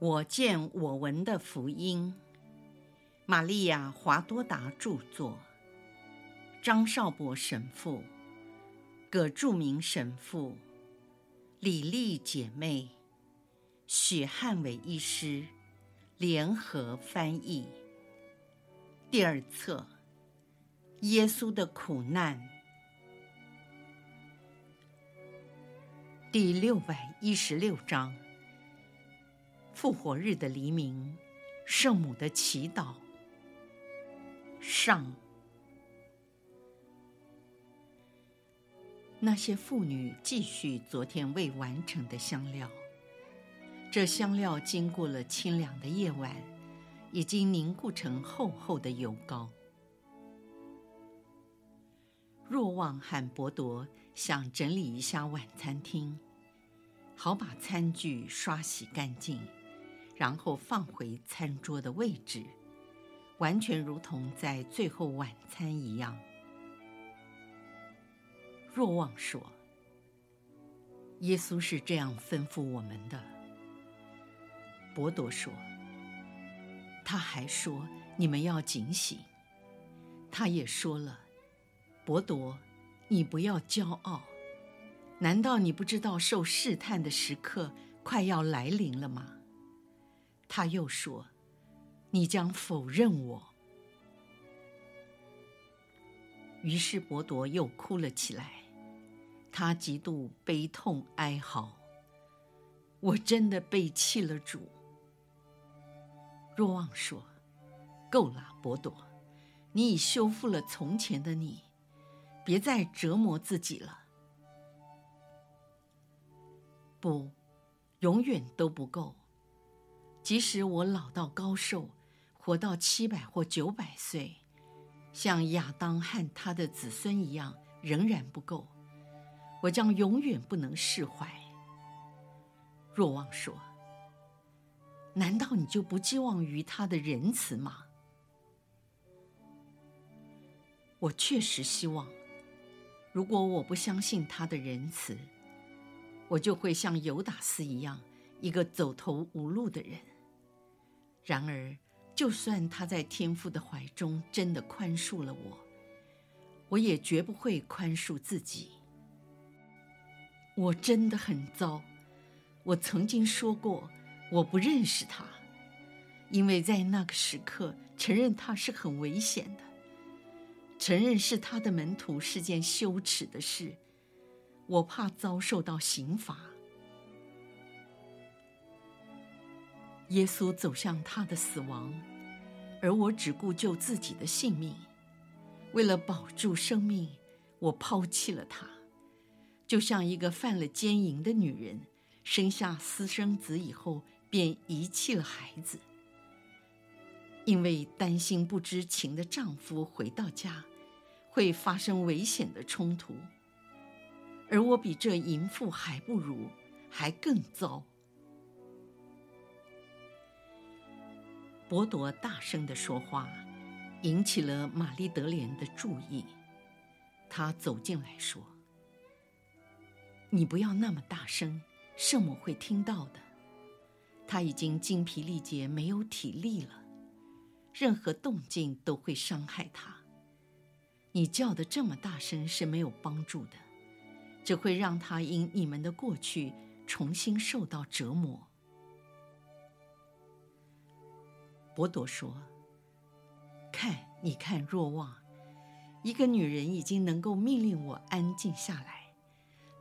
我见我闻的福音，玛利亚·华多达著作，张少博神父、葛著名神父、李丽姐妹、许汉伟医师。联合翻译。第二册：耶稣的苦难，第六百一十六章。复活日的黎明，圣母的祈祷。上。那些妇女继续昨天未完成的香料。这香料经过了清凉的夜晚，已经凝固成厚厚的油膏。若望和伯铎想整理一下晚餐厅，好把餐具刷洗干净。然后放回餐桌的位置，完全如同在最后晚餐一样。若望说：“耶稣是这样吩咐我们的。”伯铎说：“他还说你们要警醒。”他也说了：“伯铎，你不要骄傲。难道你不知道受试探的时刻快要来临了吗？”他又说：“你将否认我。”于是伯铎又哭了起来，他极度悲痛哀嚎：“我真的背弃了主。”若望说：“够了，伯铎，你已修复了从前的你，别再折磨自己了。不，永远都不够。”即使我老到高寿，活到七百或九百岁，像亚当和他的子孙一样，仍然不够。我将永远不能释怀。若望说：“难道你就不寄望于他的仁慈吗？”我确实希望，如果我不相信他的仁慈，我就会像犹达斯一样，一个走投无路的人。然而，就算他在天父的怀中真的宽恕了我，我也绝不会宽恕自己。我真的很糟。我曾经说过，我不认识他，因为在那个时刻承认他是很危险的，承认是他的门徒是件羞耻的事。我怕遭受到刑罚。耶稣走向他的死亡，而我只顾救自己的性命。为了保住生命，我抛弃了他，就像一个犯了奸淫的女人，生下私生子以后便遗弃了孩子，因为担心不知情的丈夫回到家会发生危险的冲突，而我比这淫妇还不如，还更糟。伯铎大声地说话，引起了玛丽德莲的注意。她走进来说：“你不要那么大声，圣母会听到的。她已经精疲力竭，没有体力了，任何动静都会伤害她。你叫得这么大声是没有帮助的，只会让她因你们的过去重新受到折磨。”伯朵说：“看，你看，若望，一个女人已经能够命令我安静下来，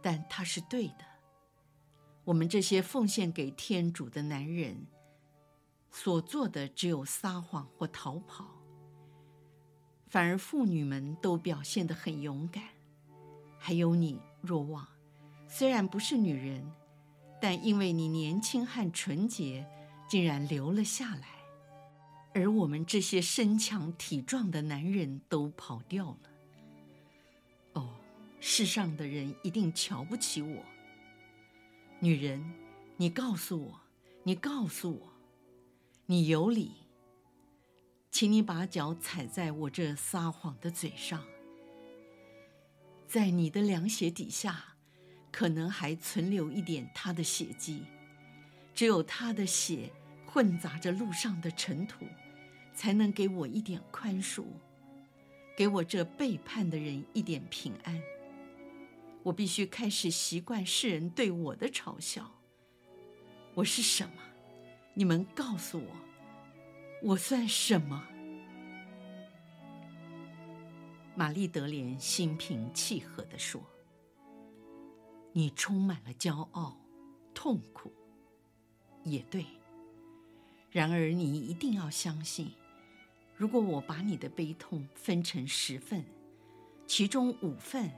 但她是对的。我们这些奉献给天主的男人，所做的只有撒谎或逃跑，反而妇女们都表现得很勇敢。还有你，若望，虽然不是女人，但因为你年轻和纯洁，竟然留了下来。”而我们这些身强体壮的男人都跑掉了。哦，世上的人一定瞧不起我。女人，你告诉我，你告诉我，你有理。请你把脚踩在我这撒谎的嘴上。在你的凉鞋底下，可能还存留一点他的血迹，只有他的血混杂着路上的尘土，才能给我一点宽恕，给我这背叛的人一点平安。我必须开始习惯世人对我的嘲笑。我是什么？你们告诉我，我算什么？玛丽德莲心平气和地说：“你充满了骄傲、痛苦，也对。然而，你一定要相信，如果我把你的悲痛分成十份，其中五份，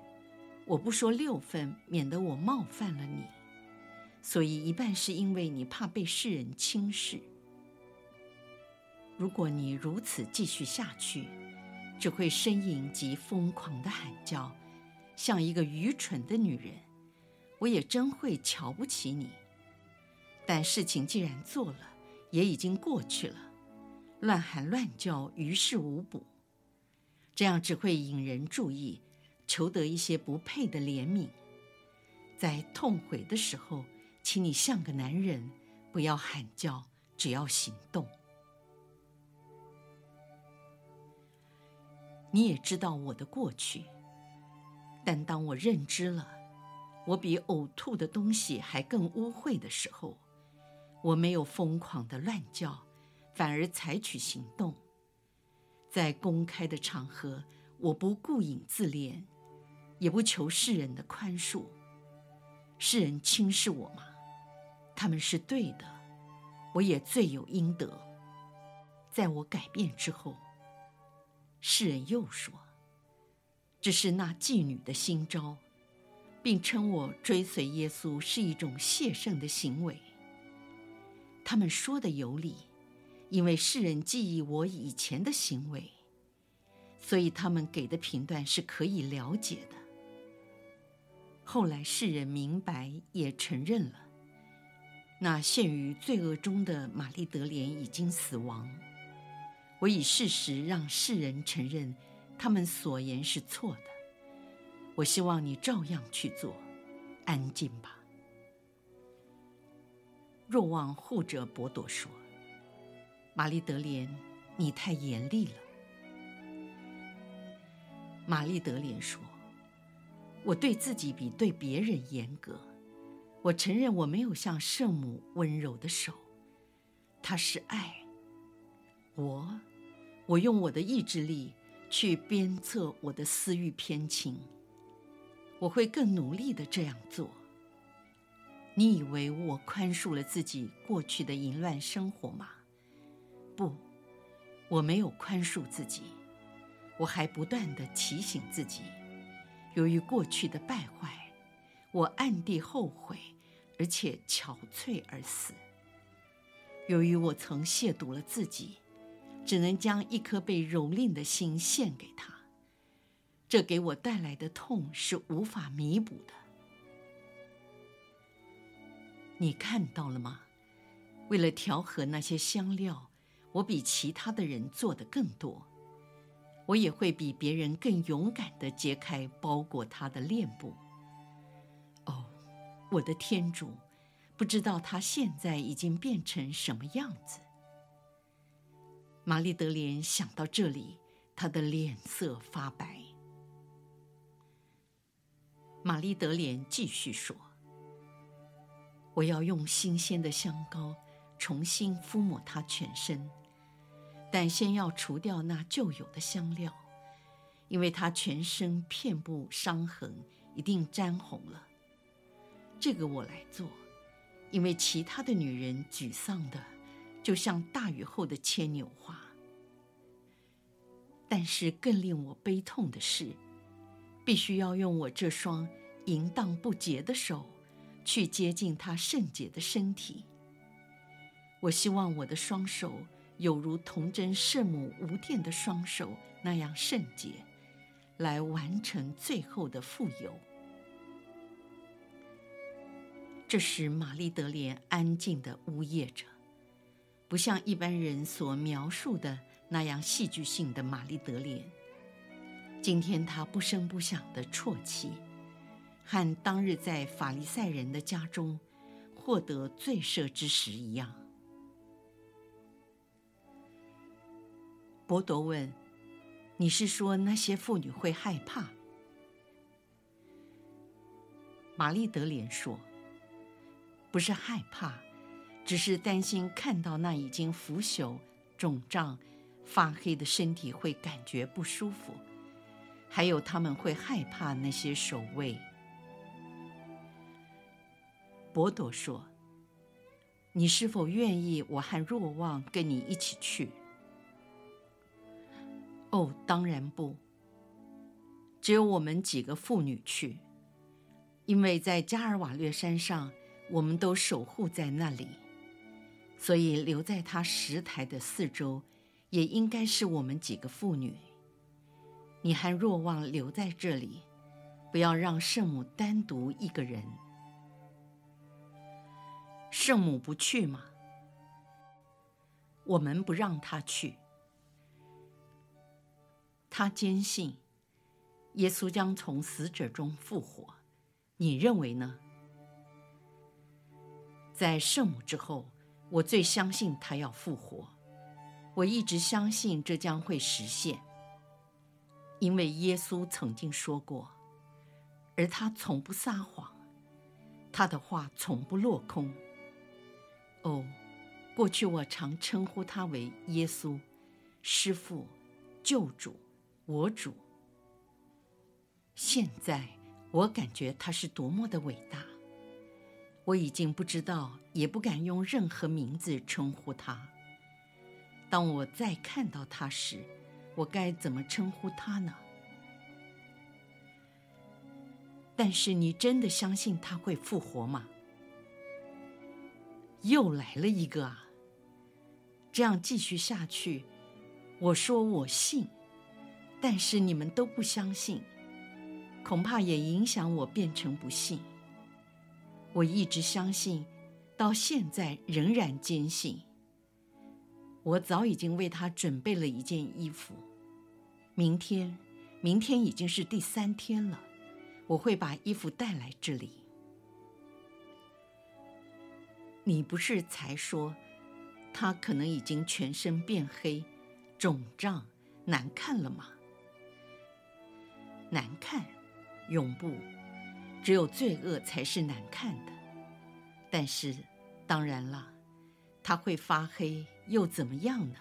我不说六份，免得我冒犯了你。所以，一半是因为你怕被世人轻视。如果你如此继续下去，”只会呻吟及疯狂地喊叫，像一个愚蠢的女人。我也真会瞧不起你。但事情既然做了，也已经过去了，乱喊乱叫于事无补。这样只会引人注意，求得一些不配的怜悯。在痛悔的时候，请你像个男人，不要喊叫，只要行动。你也知道我的过去，但当我认知了我比呕吐的东西还更污秽的时候，我没有疯狂的乱叫，反而采取行动。在公开的场合，我不顾影自怜，也不求世人的宽恕。世人轻视我吗？他们是对的，我也罪有应得。在我改变之后。世人又说：“这是那妓女的新招，并称我追随耶稣是一种谢圣的行为。”他们说的有理，因为世人记忆我以前的行为，所以他们给的评断是可以了解的。后来世人明白，也承认了，那陷于罪恶中的玛丽德莲已经死亡。我以事实让世人承认，他们所言是错的。我希望你照样去做，安静吧。若望护者伯朵说：“玛丽德莲，你太严厉了。”玛丽德莲说：“我对自己比对别人严格。我承认我没有像圣母温柔的手，她是爱。我。”我用我的意志力去鞭策我的私欲偏情，我会更努力的这样做。你以为我宽恕了自己过去的淫乱生活吗？不，我没有宽恕自己，我还不断地提醒自己，由于过去的败坏，我暗地后悔，而且憔悴而死。由于我曾亵渎了自己。只能将一颗被蹂躏的心献给他，这给我带来的痛是无法弥补的。你看到了吗？为了调和那些香料，我比其他的人做得更多。我也会比别人更勇敢地揭开包裹他的链布。哦，我的天主，不知道他现在已经变成什么样子。玛丽德莲想到这里，她的脸色发白。玛丽德莲继续说：“我要用新鲜的香膏重新敷抹她全身，但先要除掉那旧有的香料，因为她全身遍布伤痕，一定沾红了。这个我来做，因为其他的女人沮丧的。”就像大雨后的牵牛花。但是更令我悲痛的是，必须要用我这双淫荡不洁的手，去接近他圣洁的身体。我希望我的双手有如童贞圣母无玷的双手那样圣洁，来完成最后的富有。这时，玛丽德莲安静地呜咽着。不像一般人所描述的那样戏剧性的玛丽德莲，今天她不声不响的啜泣，和当日在法利赛人的家中获得罪赦之时一样。博多问：“你是说那些妇女会害怕？”玛丽德莲说：“不是害怕，只是担心看到那已经腐朽、肿胀、发黑的身体会感觉不舒服，还有他们会害怕那些守卫。”博多说：“你是否愿意我和若望跟你一起去？”哦，当然不。只有我们几个妇女去，因为在加尔瓦略山上，我们都守护在那里，所以留在他石台的四周，也应该是我们几个妇女。你和若望留在这里，不要让圣母单独一个人。圣母不去吗？我们不让她去。他坚信耶稣将从死者中复活，你认为呢？在圣母之后，我最相信他要复活。我一直相信这将会实现，因为耶稣曾经说过，而他从不撒谎，他的话从不落空。哦，过去我常称呼他为耶稣、师父、救主。我主，现在我感觉他是多么的伟大，我已经不知道，也不敢用任何名字称呼他。当我再看到他时，我该怎么称呼他呢？但是你真的相信他会复活吗？又来了一个啊！这样继续下去，我说我信。但是你们都不相信，恐怕也影响我变成不信。我一直相信，到现在仍然坚信。我早已经为他准备了一件衣服。明天，明天已经是第三天了，我会把衣服带来这里。你不是才说，他可能已经全身变黑、肿胀、难看了吗？难看，永不，只有罪恶才是难看的。但是，当然了，它会发黑又怎么样呢？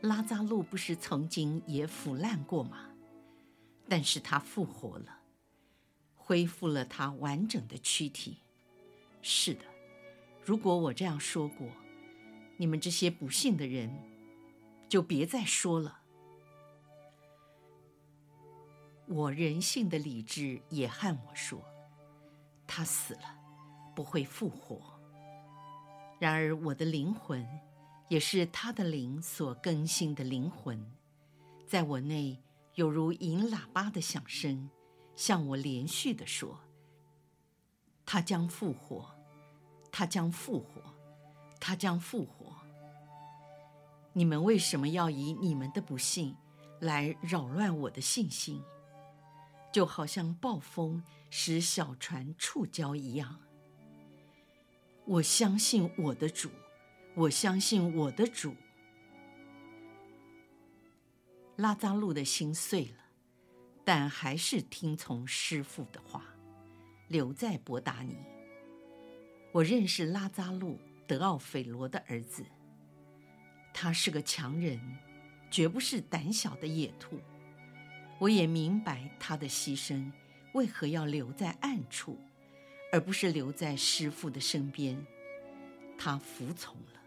拉扎路不是曾经也腐烂过吗？但是他复活了，恢复了他完整的躯体。是的，如果我这样说过，你们这些不信的人，就别再说了。我人性的理智也和我说，他死了，不会复活。然而我的灵魂，也是他的灵所更新的灵魂，在我内有如银喇叭的响声，向我连续地说：他将复活，他将复活，他将复活。你们为什么要以你们的不信来扰乱我的信心？就好像暴风使小船触礁一样。我相信我的主，我相信我的主。拉扎路的心碎了，但还是听从师父的话，留在伯达尼。我认识拉扎路，德奥斐罗的儿子。他是个强人，绝不是胆小的野兔。我也明白他的牺牲为何要留在暗处，而不是留在师父的身边。他服从了。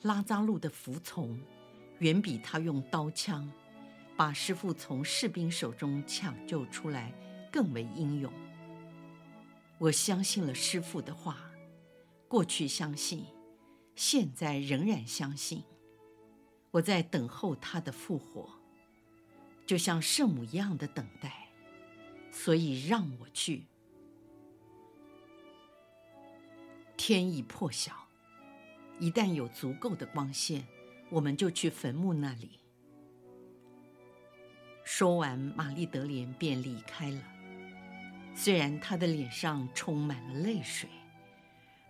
拉扎路的服从，远比他用刀枪把师父从士兵手中抢救出来更为英勇。我相信了师父的话，过去相信，现在仍然相信。我在等候他的复活。就像圣母一样的等待，所以让我去。天已破晓，一旦有足够的光线，我们就去坟墓那里。说完，玛丽德莲便离开了。虽然她的脸上充满了泪水，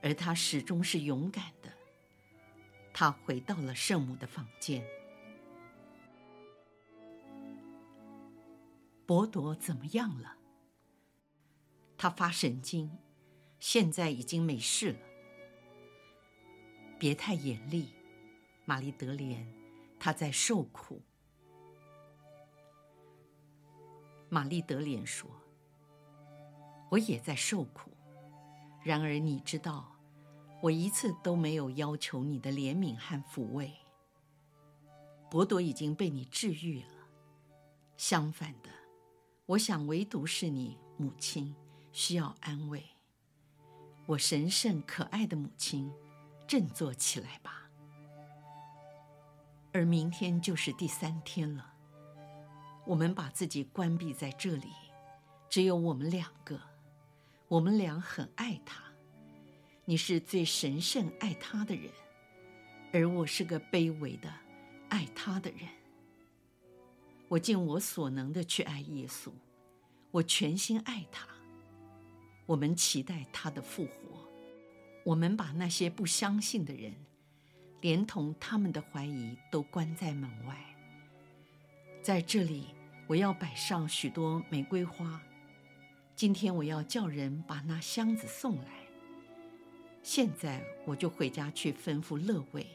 而她始终是勇敢的。他回到了圣母的房间。伯铎怎么样了？他发神经，现在已经没事了。别太严厉，玛丽德莲，他在受苦。玛丽德莲说：“我也在受苦，然而你知道。”我一次都没有要求你的怜悯和抚慰。伯铎已经被你治愈了。相反的，我想唯独是你母亲需要安慰。我神圣可爱的母亲，振作起来吧。而明天就是第三天了。我们把自己关闭在这里，只有我们两个。我们俩很爱他。你是最神圣爱他的人，而我是个卑微的爱他的人。我尽我所能的去爱耶稣，我全心爱他。我们期待他的复活。我们把那些不相信的人，连同他们的怀疑，都关在门外。在这里，我要摆上许多玫瑰花。今天我要叫人把那箱子送来。现在我就回家去吩咐勒维，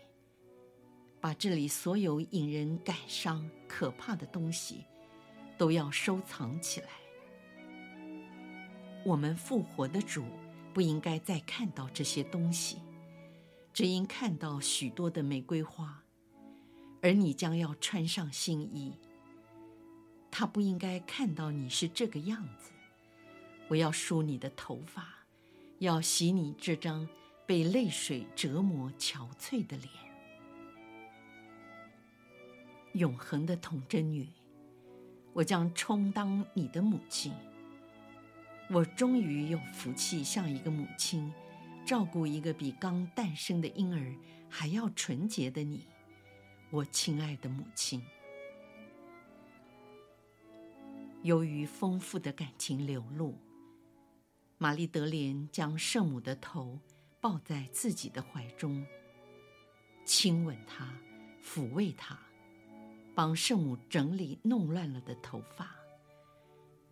把这里所有引人感伤、可怕的东西，都要收藏起来。我们复活的主不应该再看到这些东西，只应看到许多的玫瑰花，而你将要穿上新衣。他不应该看到你是这个样子。我要梳你的头发。要洗你这张被泪水折磨憔悴的脸，永恒的童贞女，我将充当你的母亲。我终于有福气像一个母亲，照顾一个比刚诞生的婴儿还要纯洁的你，我亲爱的母亲。由于丰富的感情流露。玛丽德莲将圣母的头抱在自己的怀中，亲吻她，抚慰她，帮圣母整理弄乱了的头发，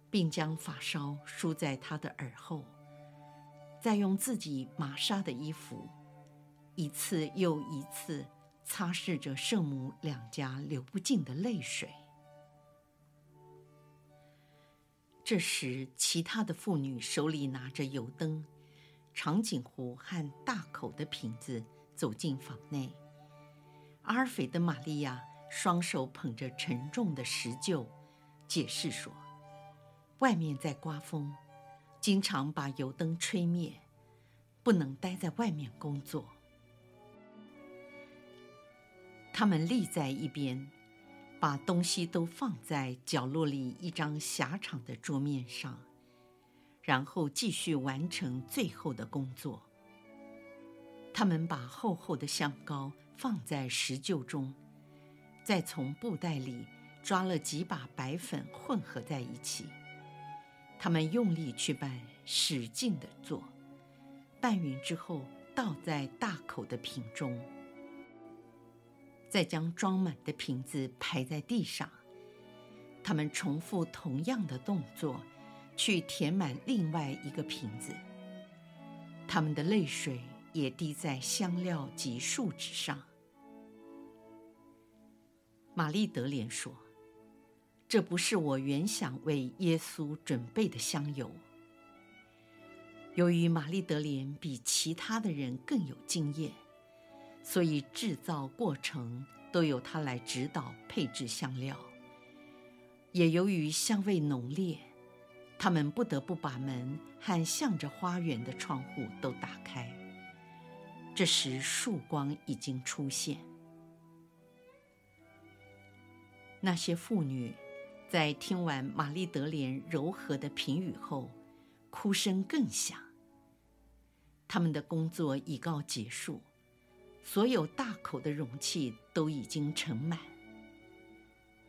并将发梢梳在她的耳后，再用自己玛莎的衣服，一次又一次擦拭着圣母两颊流不尽的泪水。这时，其他的妇女手里拿着油灯、长颈壶和大口的瓶子走进房内。阿尔斐的玛利亚双手捧着沉重的石臼，解释说：“外面在刮风，经常把油灯吹灭，不能待在外面工作。”他们立在一边。把东西都放在角落里一张狭长的桌面上，然后继续完成最后的工作。他们把厚厚的香膏放在石臼中，再从布袋里抓了几把白粉混合在一起。他们用力去拌，使劲地做，拌匀之后倒在大口的瓶中。再将装满的瓶子排在地上，他们重复同样的动作，去填满另外一个瓶子。他们的泪水也滴在香料及树脂上。玛丽德莲说：“这不是我原想为耶稣准备的香油。”由于玛丽德莲比其他的人更有经验。所以制造过程都由他来指导配置香料。也由于香味浓烈，他们不得不把门和向着花园的窗户都打开。这时曙光已经出现。那些妇女在听完玛丽德莲柔和的评语后，哭声更响。他们的工作已告结束。所有大口的容器都已经盛满。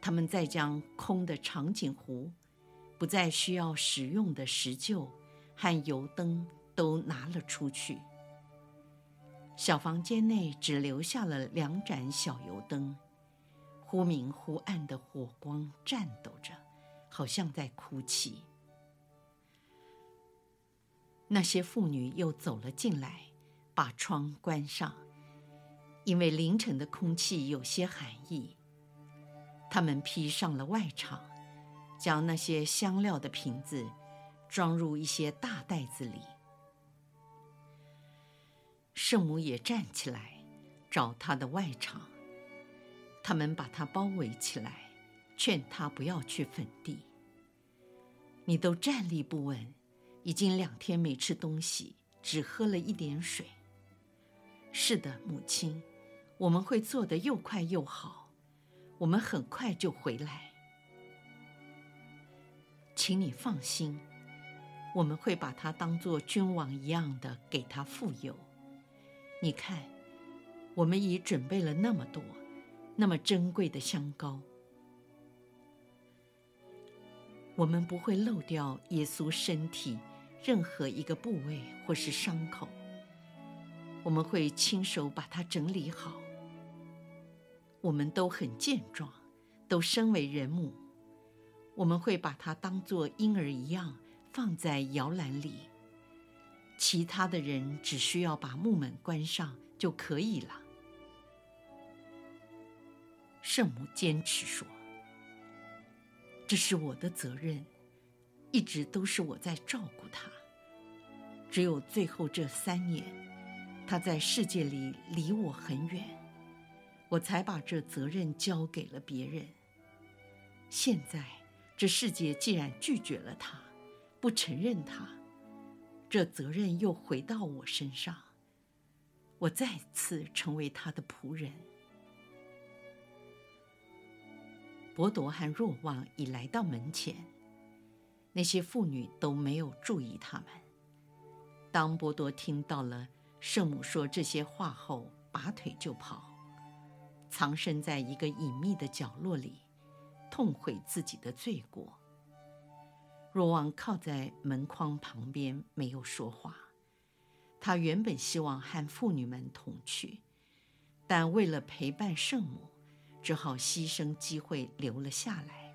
他们再将空的长颈壶、不再需要使用的石臼和油灯都拿了出去。小房间内只留下了两盏小油灯，忽明忽暗的火光颤抖着，好像在哭泣。那些妇女又走了进来，把窗关上，因为凌晨的空气有些寒意。她们披上了外裳，将那些香料的瓶子装入一些大袋子里。圣母也站起来，找她的外裳。他们把他包围起来，劝他不要去坟地。你都站立不稳，已经两天没吃东西，只喝了一点水。是的，母亲，我们会做得又快又好，我们很快就回来。请你放心，我们会把他当作君王一样的给他富有。你看，我们已准备了那么多，那么珍贵的香膏。我们不会漏掉耶稣身体任何一个部位或是伤口。我们会亲手把它整理好。我们都很健壮，都身为人母。我们会把它当作婴儿一样放在摇篮里。其他的人只需要把木门关上就可以了。圣母坚持说：“这是我的责任，一直都是我在照顾他。只有最后这三年，他在世界里离我很远，我才把这责任交给了别人。现在，这世界既然拒绝了他，不承认他。”这责任又回到我身上，我再次成为他的仆人。伯多和若望已来到门前，那些妇女都没有注意他们。当波多听到了圣母说这些话后，拔腿就跑，藏身在一个隐秘的角落里，痛悔自己的罪过。若望靠在门框旁边，没有说话。他原本希望和妇女们同去，但为了陪伴圣母，只好牺牲机会留了下来。